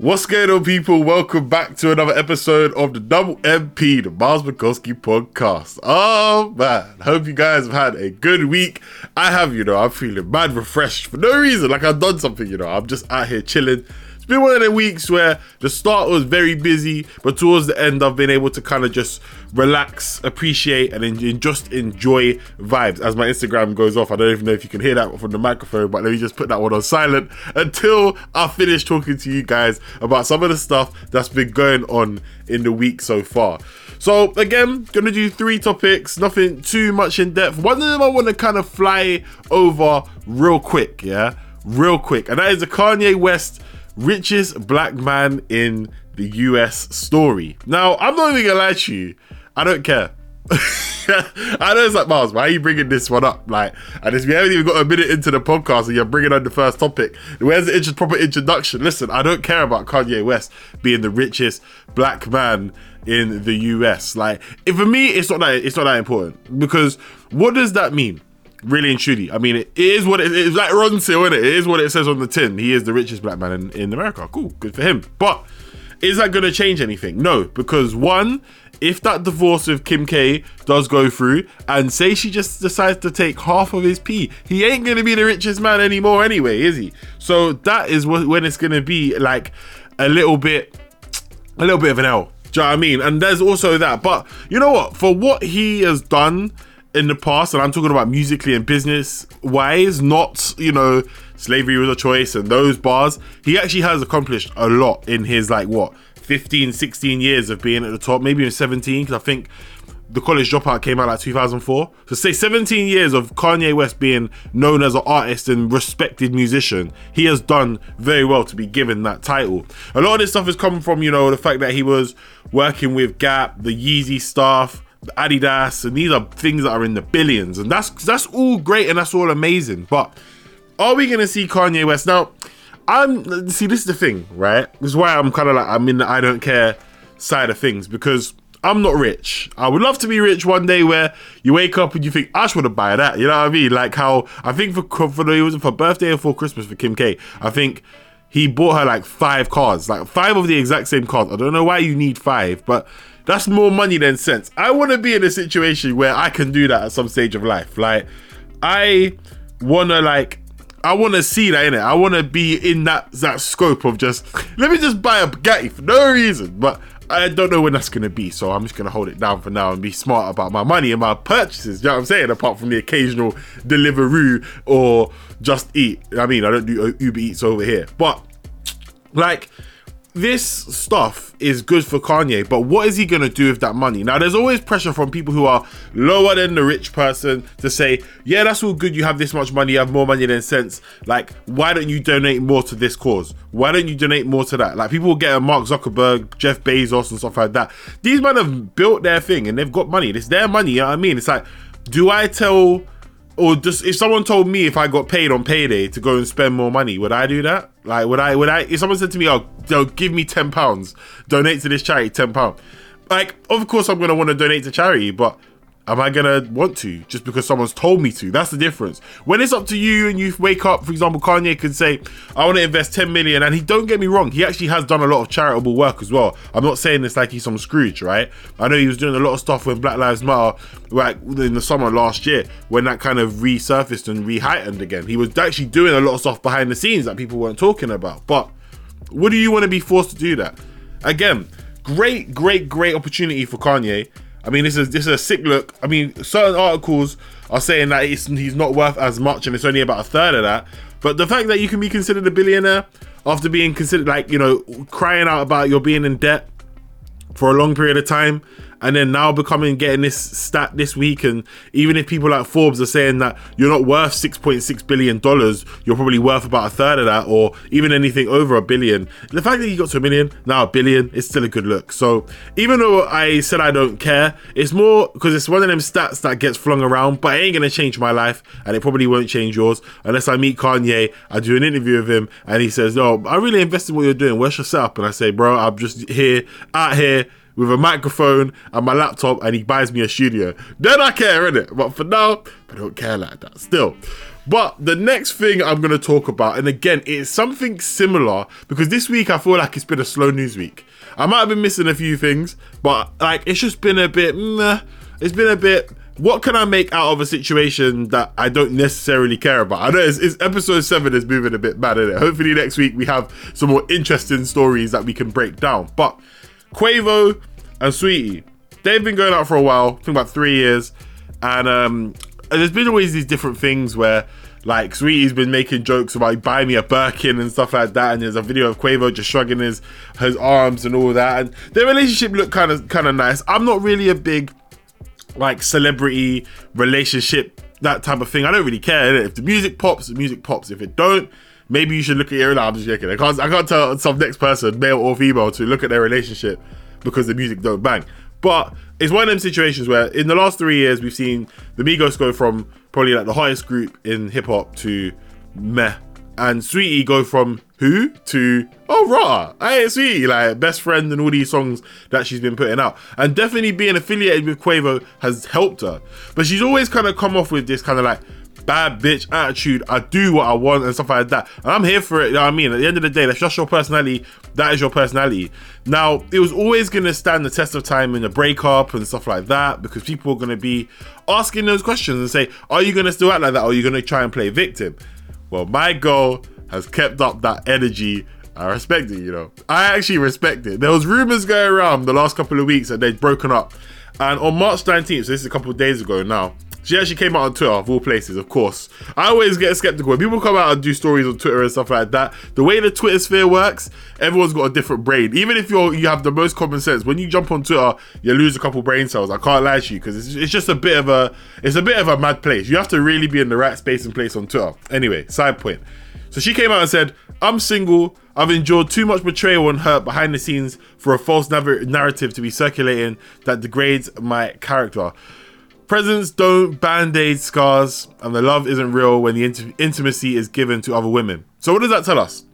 What's going on, people? Welcome back to another episode of the Double MP, the Miles Bukowski podcast. Oh man, hope you guys have had a good week. I have, you know, I'm feeling mad refreshed for no reason, like I've done something, you know. I'm just out here chilling, been one of the weeks where the start was very busy, but towards the end, I've been able to kind of just relax, appreciate, and en- just enjoy vibes as my Instagram goes off. I don't even know if you can hear that from the microphone, but let me just put that one on silent until I finish talking to you guys about some of the stuff that's been going on in the week so far. So again, gonna do three topics, nothing too much in depth. One of them I want to kind of fly over real quick, yeah, real quick, and that is the Kanye West richest black man in the US story. Now, I'm not even gonna lie to you, I don't care. I know it's like Miles, why are you bringing this one up? Like, and we haven't even got a minute into the podcast, and you're bringing on the first topic. Where's the proper introduction? Listen, I don't care about Kanye West being the richest black man in the US. Like, if for me, it's not that it's not that important because what does that mean? Really and truly. I mean, it is what it is. Like Ronseal, isn't it? It is what it says on the tin. He is the richest black man in, in America. Cool, good for him. But is that going to change anything? No, because one, if that divorce with Kim K does go through, and say she just decides to take half of his pee, he ain't going to be the richest man anymore anyway, is he? So that is when it's going to be like a little bit, a little bit of an L. Do you know what I mean? And there's also that. But you know what? For what he has done in the past, and I'm talking about musically and business wise, not, you know, slavery was a choice and those bars. He actually has accomplished a lot in his, like, what, 15, 16 years of being at the top, maybe in 17, because I think the college dropout came out like 2004. So say 17 years of Kanye West being known as an artist and respected musician, he has done very well to be given that title. A lot of this stuff has come from, you know, the fact that he was working with Gap, the Yeezy stuff, Adidas, and these are things that are in the billions, and that's that's all great and that's all amazing. But are we gonna see Kanye West now? I'm see this is the thing, right? This is why I'm kind of like I'm in the I don't care side of things because I'm not rich. I would love to be rich one day where you wake up and you think I just want to buy that. You know what I mean? Like how I think for for it was for birthday or for Christmas for Kim K. I think he bought her like five cars, like five of the exact same cars. I don't know why you need five, but that's more money than sense. I want to be in a situation where I can do that at some stage of life. Like, I want to like I want to see that in it. I want to be in that that scope of just let me just buy a Bugatti for no reason. But I don't know when that's gonna be, so I'm just gonna hold it down for now and be smart about my money and my purchases. You know what I'm saying? Apart from the occasional Deliveroo or Just Eat. I mean, I don't do Uber Eats over here, but like this stuff is good for Kanye, but what is he gonna do with that money? Now, there's always pressure from people who are lower than the rich person to say, yeah, that's all good. You have this much money, you have more money than sense. Like, why don't you donate more to this cause? Why don't you donate more to that? Like, people will get a Mark Zuckerberg, Jeff Bezos, and stuff like that. These men have built their thing and they've got money. It's their money. You know what I mean? It's like, do I tell or just if someone told me if I got paid on payday to go and spend more money, would I do that? Like, would I? Would I? If someone said to me, "Oh, give me ten pounds, donate to this charity, ten pound," like, of course I'm gonna want to donate to charity, but am I gonna want to just because someone's told me to? That's the difference. When it's up to you and you wake up, for example, Kanye could say, I want to invest 10 million, and he don't get me wrong, he actually has done a lot of charitable work as well. I'm not saying this like he's some Scrooge, right? I know he was doing a lot of stuff when Black Lives Matter, like in the summer last year, when that kind of resurfaced and re-heightened again. He was actually doing a lot of stuff behind the scenes that people weren't talking about. But would do you want to be forced to do that? Again, great, great, great opportunity for Kanye I mean, this is this is a sick look. I mean, certain articles are saying that he's not worth as much, and it's only about a third of that. But the fact that you can be considered a billionaire after being considered like you know crying out about your being in debt for a long period of time and then now becoming getting this stat this week and even if people like forbes are saying that you're not worth 6.6 billion dollars you're probably worth about a third of that or even anything over a billion. The fact that you got to a million now a billion is still a good look. So even though i said i don't care it's more because it's one of them stats that gets flung around but it ain't gonna change my life and it probably won't change yours unless i meet kanye i do an interview with him and he says no i really invest in what you're doing where's your setup. And i say bro i'm just here out here with a microphone and my laptop and he buys me a studio. Then I care, innit? But for now, I don't care like that still. But the next thing I'm going to talk about, and again, it's something similar because this week I feel like it's been a slow news week. I might have been missing a few things, but like it's just been a bit, it's been a bit. What can I make out of a situation that I don't necessarily care about? I know it's, it's episode seven is moving a bit bad, is it? Hopefully next week we have some more interesting stories that we can break down. But Quavo and Saweetie. they've been going out for a while, I think about three years, and um, there's been always these different things where like Saweetie's been making jokes about buy me a Birkin and stuff like that, and there's a video of Quavo just shrugging his his arms and all that, and their relationship looked kind of kind of nice. I'm not really a big like celebrity relationship that type of thing. I don't really care if the music pops, the music pops. If it don't, maybe you should look at your. No, I'm just joking. I can't I can't tell some next person, male or female, to look at their relationship because the music don't bang. But it's one of them situations where in the last three years we've seen the Migos go from probably like the highest group in hip hop to meh, and Saweetie go from who to oh raw, hey Saweetie, like best friend and all these songs that she's been putting out, and definitely being affiliated with Quavo has helped her. But she's always kind of come off with this kind of like bad bitch attitude. I do what I want and stuff like that. And I'm here for it. You know what I mean? At the end of the day, that's just your personality. That is your personality. Now, it was always going to stand the test of time in a breakup and stuff like that because people are going to be asking those questions and say, Are you going to still act like that? Or are you going to try and play victim? Well, my girl has kept up that energy I respect it, you know. I actually respect it. There was rumors going around the last couple of weeks that they'd broken up. And on March 19th, so this is a couple of days ago now, she actually came out on Twitter, of all places, of course. I always get skeptical when people come out and do stories on Twitter and stuff like that. The way the Twitter sphere works, everyone's got a different brain. Even if you're you have the most common sense, when you jump on Twitter, you lose a couple brain cells. I can't lie to you because it's, it's just a bit of a it's a bit of a mad place. You have to really be in the right space and place on Twitter. Anyway, side point. So she came out and said, "I'm single." I've endured too much betrayal and hurt behind the scenes for a false narrative to be circulating that degrades my character. Presents don't band aid scars, and the love isn't real when the int- intimacy is given to other women. So, what does that tell us?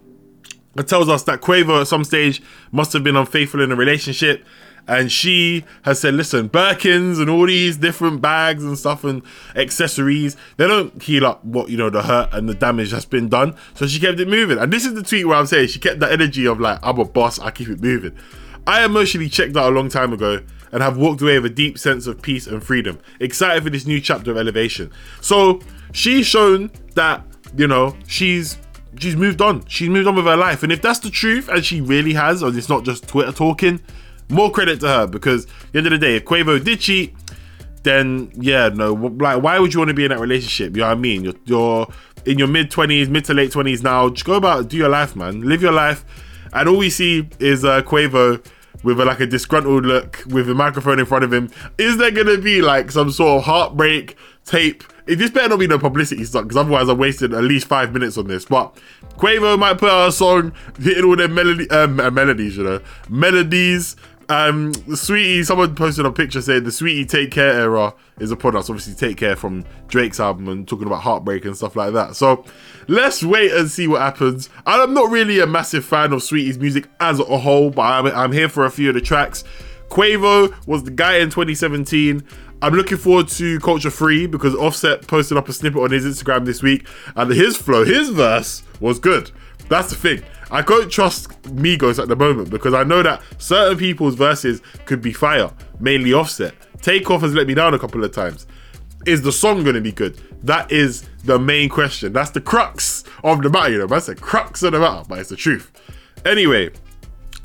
It tells us that Quavo at some stage must have been unfaithful in a relationship, and she has said, "Listen, Birkins and all these different bags and stuff and accessories, they don't heal up what you know the hurt and the damage that's been done." So she kept it moving, and this is the tweet where I'm saying she kept that energy of like, "I'm a boss, I keep it moving." I emotionally checked out a long time ago and have walked away with a deep sense of peace and freedom. Excited for this new chapter of elevation. So she's shown that, you know, she's she's moved on. She's moved on with her life. And if that's the truth, and she really has, or it's not just Twitter talking, more credit to her because at the end of the day, if Quavo did cheat, then yeah, no, like why would you want to be in that relationship? You know what I mean? You're, you're in your mid twenties, mid to late twenties now. Just go about, do your life, man. Live your life. And all we see is uh, Quavo with a, like a disgruntled look with a microphone in front of him. Is there gonna be like some sort of heartbreak tape? This better not be no publicity stuff because otherwise I wasted at least five minutes on this. But Quavo might put out a song hitting all their melody, um, uh, melodies, you know, melodies um, the Saweetie, someone posted a picture saying the Saweetie Take Care era is upon us. Obviously, Take Care from Drake's album and talking about heartbreak and stuff like that. So let's wait and see what happens. I'm not really a massive fan of Saweetie's music as a whole, but I'm, I'm here for a few of the tracks. Quavo was the guy in 2017. I'm looking forward to Culture III because Offset posted up a snippet on his Instagram this week, and his flow, his verse was good. That's the thing. I can't trust Migos at the moment because I know that certain people's verses could be fire, mainly Offset. Takeoff has let me down a couple of times. Is the song going to be good? That is the main question. That's the crux of the matter, you know. That's the crux of the matter, but it's the truth. Anyway,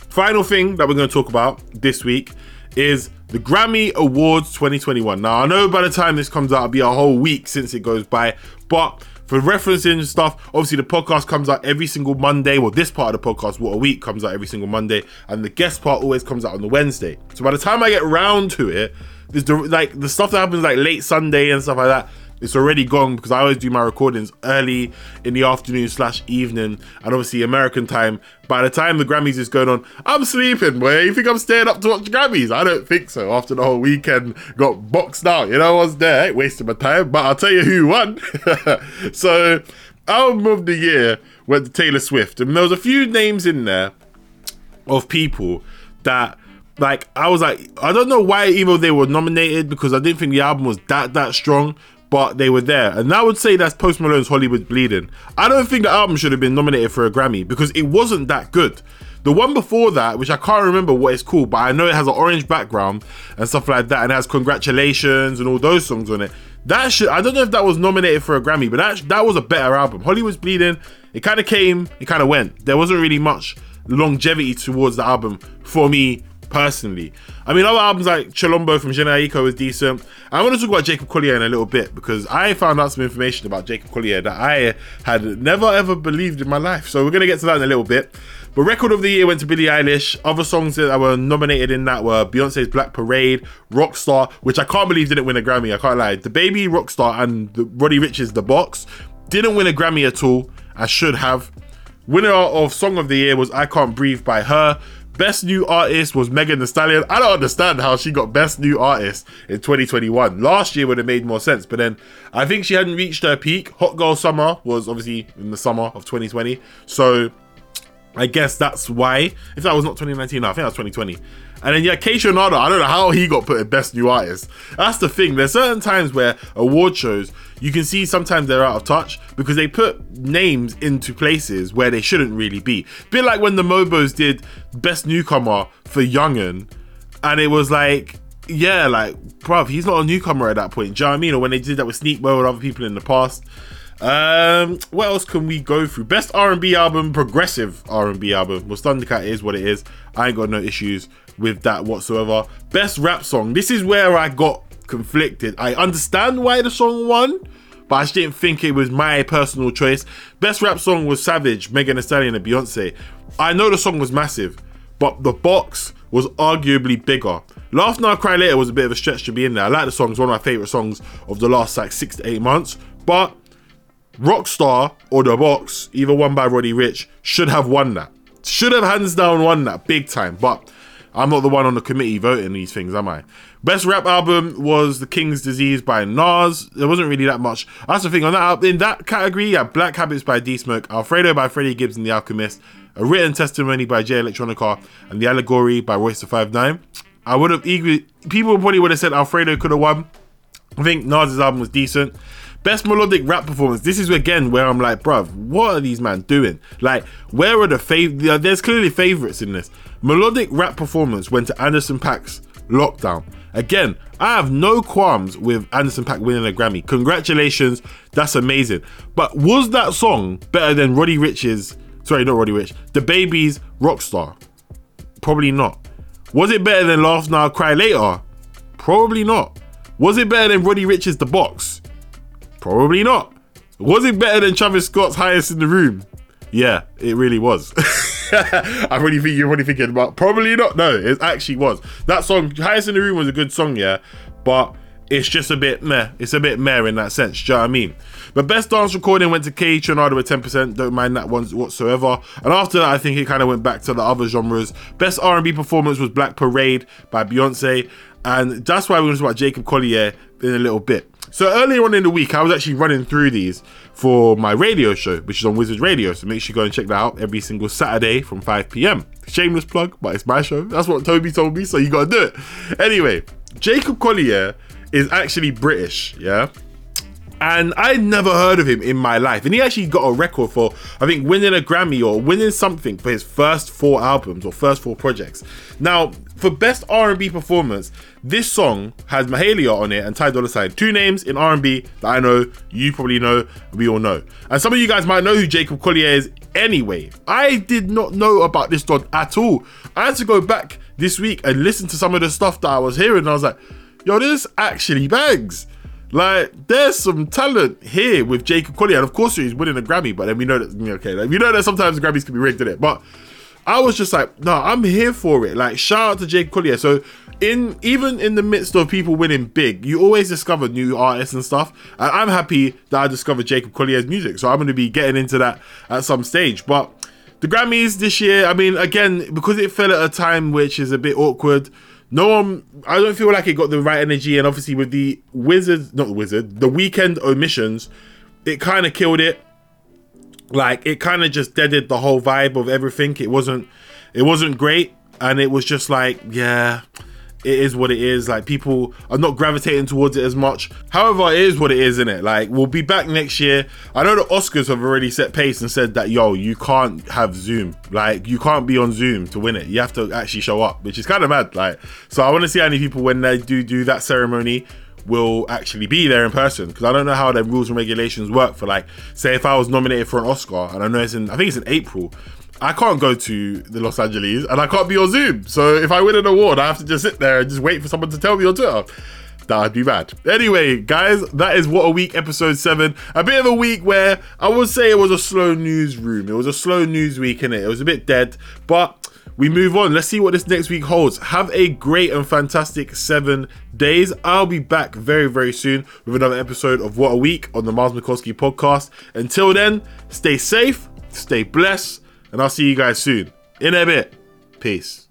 final thing that we're going to talk about this week is the Grammy Awards 2021. Now, I know by the time this comes out, it'll be a whole week since it goes by, but for referencing stuff, obviously the podcast comes out every single Monday. Well, this part of the podcast, What a Week, comes out every single Monday, and the guest part always comes out on the Wednesday. So by the time I get round to it, there's the like the stuff that happens like late Sunday and stuff like that it's already gone because I always do my recordings early in the afternoon slash evening and obviously American time. By the time the Grammys is going on, I'm sleeping. Boy, you think I'm staying up to watch Grammys? I don't think so. After the whole Weeknd got boxed out, you know, I was there, I ain't wasting my time. But I'll tell you who won. so, album of the year went to Taylor Swift, and there was a few names in there of people that like I was like I don't know why even they were nominated because I didn't think the album was that that strong but they were there. And I would say that's Post Malone's Hollywood Bleeding. I don't think the album should have been nominated for a Grammy because it wasn't that good. The one before that, which I can't remember what it's called, but I know it has an orange background and stuff like that, and has congratulations and all those songs on it. That should I don't know if that was nominated for a Grammy, but that that was a better album. Hollywood's Bleeding, it kind of came, it kind of went. There wasn't really much longevity towards the album for me personally. I mean, other albums like Chilombo from Jhené is decent. I want to talk about Jacob Collier in a little bit because I found out some information about Jacob Collier that I had never ever believed in my life. So we're going to get to that in a little bit. But record of the year went to Billie Eilish. Other songs that were nominated in that were Beyonce's Black Parade, Rockstar, which I can't believe didn't win a Grammy. I can't lie. The Baby, Rockstar, and the Roddy Ricch's The Box didn't win a Grammy at all. I should have. Winner of Song of the Year was I Can't Breathe by her. Best New Artist was Megan Thee Stallion. I don't understand how she got Best New Artist in 2021. Last year would have made more sense, but then I think she hadn't reached her peak. Hot Girl Summer was obviously in the summer of 2020. So I guess that's why. If that was not 2019, no, I think that was 2020. And then yeah, Kaytranada, I don't know how he got put in Best New Artist. That's the thing. There's certain times where award shows you can see sometimes they're out of touch because they put names into places where they shouldn't really be. Bit like when the Mobos did Best Newcomer for Youngin, and it was like, yeah, like, bruv, he's not a newcomer at that point. Do you know what I mean? Or when they did that with Sneakbo and other people in the past. Um, what else can we go through? Best R&B album, progressive R&B album. Well, Thundercat is what it is. I ain't got no issues with that whatsoever. Best rap song. This is where I got conflicted. I understand why the song won, but I just didn't think it was my personal choice. Best rap song was Savage, Megan Thee Stallion, and Beyonce. I know the song was massive, but the box was arguably bigger. Laugh Now Cry Later was a bit of a stretch to be in there. I like the song; it's one of my favorite songs of the last like six to eight months. But Rockstar or The Box, either one by Roddy Ricch, should have won that. Should have hands down won that big time. But I'm not the one on the committee voting these things, am I? Best rap album was The King's Disease by Nas. There wasn't really that much. That's the thing on that in that category. Yeah, Black Habits by D Smoke, Alfredo by Freddie Gibbs and The Alchemist, A Written Testimony by Jay Electronica, and The Allegory by Royce the Five Nine. I would have equally people probably would have said Alfredo could have won. I think Nas's album was decent. Best melodic rap performance. This is again where I'm like, bruv, what are these man doing? Like, where are the fav? There's clearly favorites in this. Melodic rap performance went to Anderson .Paak's Lockdown. Again, I have no qualms with Anderson .Paak winning a Grammy. Congratulations, that's amazing. But was that song better than Roddy Ricch's? Sorry, not Roddy Ricch. The Baby's Rockstar. Probably not. Was it better than Laugh Now Cry Later? Probably not. Was it better than Roddy Ricch's The Box? Probably not. Was it better than Travis Scott's Highest in the Room? Yeah, it really was. I really think you're really thinking about probably not. No, it actually was. That song, Highest in the Room, was a good song, yeah, but it's just a bit meh. It's a bit meh in that sense. Do you know what I mean? But best dance recording went to Kaytranada with 10%. Don't mind that one whatsoever. And after that, I think it kind of went back to the other genres. Best R&B performance was Black Parade by Beyonce. And that's why we're going to talk about Jacob Collier in a little bit. So earlier on in the week, I was actually running through these for my radio show, which is on Wizard Radio. So make sure you go and check that out every single Saturday from 5 p.m. Shameless plug, but it's my show. That's what Toby told me, so you gotta do it. Anyway, Jacob Collier is actually British, yeah? And I'd never heard of him in my life. And he actually got a record for, I think, winning a Grammy or winning something for his first four albums or first four projects. Now, for best R&B performance, this song has Mahalia on it and Ty Dolla Sign. Two names in R&B that I know, you probably know, we all know. And some of you guys might know who Jacob Collier is anyway. I did not know about this dog at all. I had to go back this week and listen to some of the stuff that I was hearing and I was like, yo, this actually bangs. Like, there's some talent here with Jacob Collier, and of course he's winning a Grammy. But then we know that okay, like, we know that sometimes Grammys can be rigged in it. But I was just like, no, I'm here for it. Like, shout out to Jacob Collier. So in even in the midst of people winning big, you always discover new artists and stuff. And I'm happy that I discovered Jacob Collier's music. So I'm going to be getting into that at some stage. But the Grammys this year, I mean, again, because it fell at a time which is a bit awkward no one I don't feel like it got the right energy and obviously with the wizard not the wizard the Weeknd omissions it kind of killed it like it kind of just deaded the whole vibe of everything it wasn't it wasn't great and it was just like yeah it is what it is. Like people are not gravitating towards it as much. However, it is what it is, isn't it? Like we'll be back next year. I know the Oscars have already set pace and said that yo, you can't have Zoom. Like you can't be on Zoom to win it. You have to actually show up, which is kind of mad. Like so, I want to see how many people when they do do that ceremony will actually be there in person because I don't know how the rules and regulations work for like say if I was nominated for an Oscar and I know it's in I think it's in April I can't go to the Los Angeles and I can't be on Zoom. So if I win an award, I have to just sit there and just wait for someone to tell me on Twitter. That'd be bad. Anyway, guys, that is What a Week, episode 7. A bit of a week where I would say it was a slow newsroom. It was a slow news week, in it. It was a bit dead, but we move on. Let's see what this next week holds. Have a great and fantastic seven days. I'll be back very, very soon with another episode of What a Week on the Miles Mikoski podcast. Until then, stay safe, stay blessed, and I'll see you guys soon. In a bit. Peace.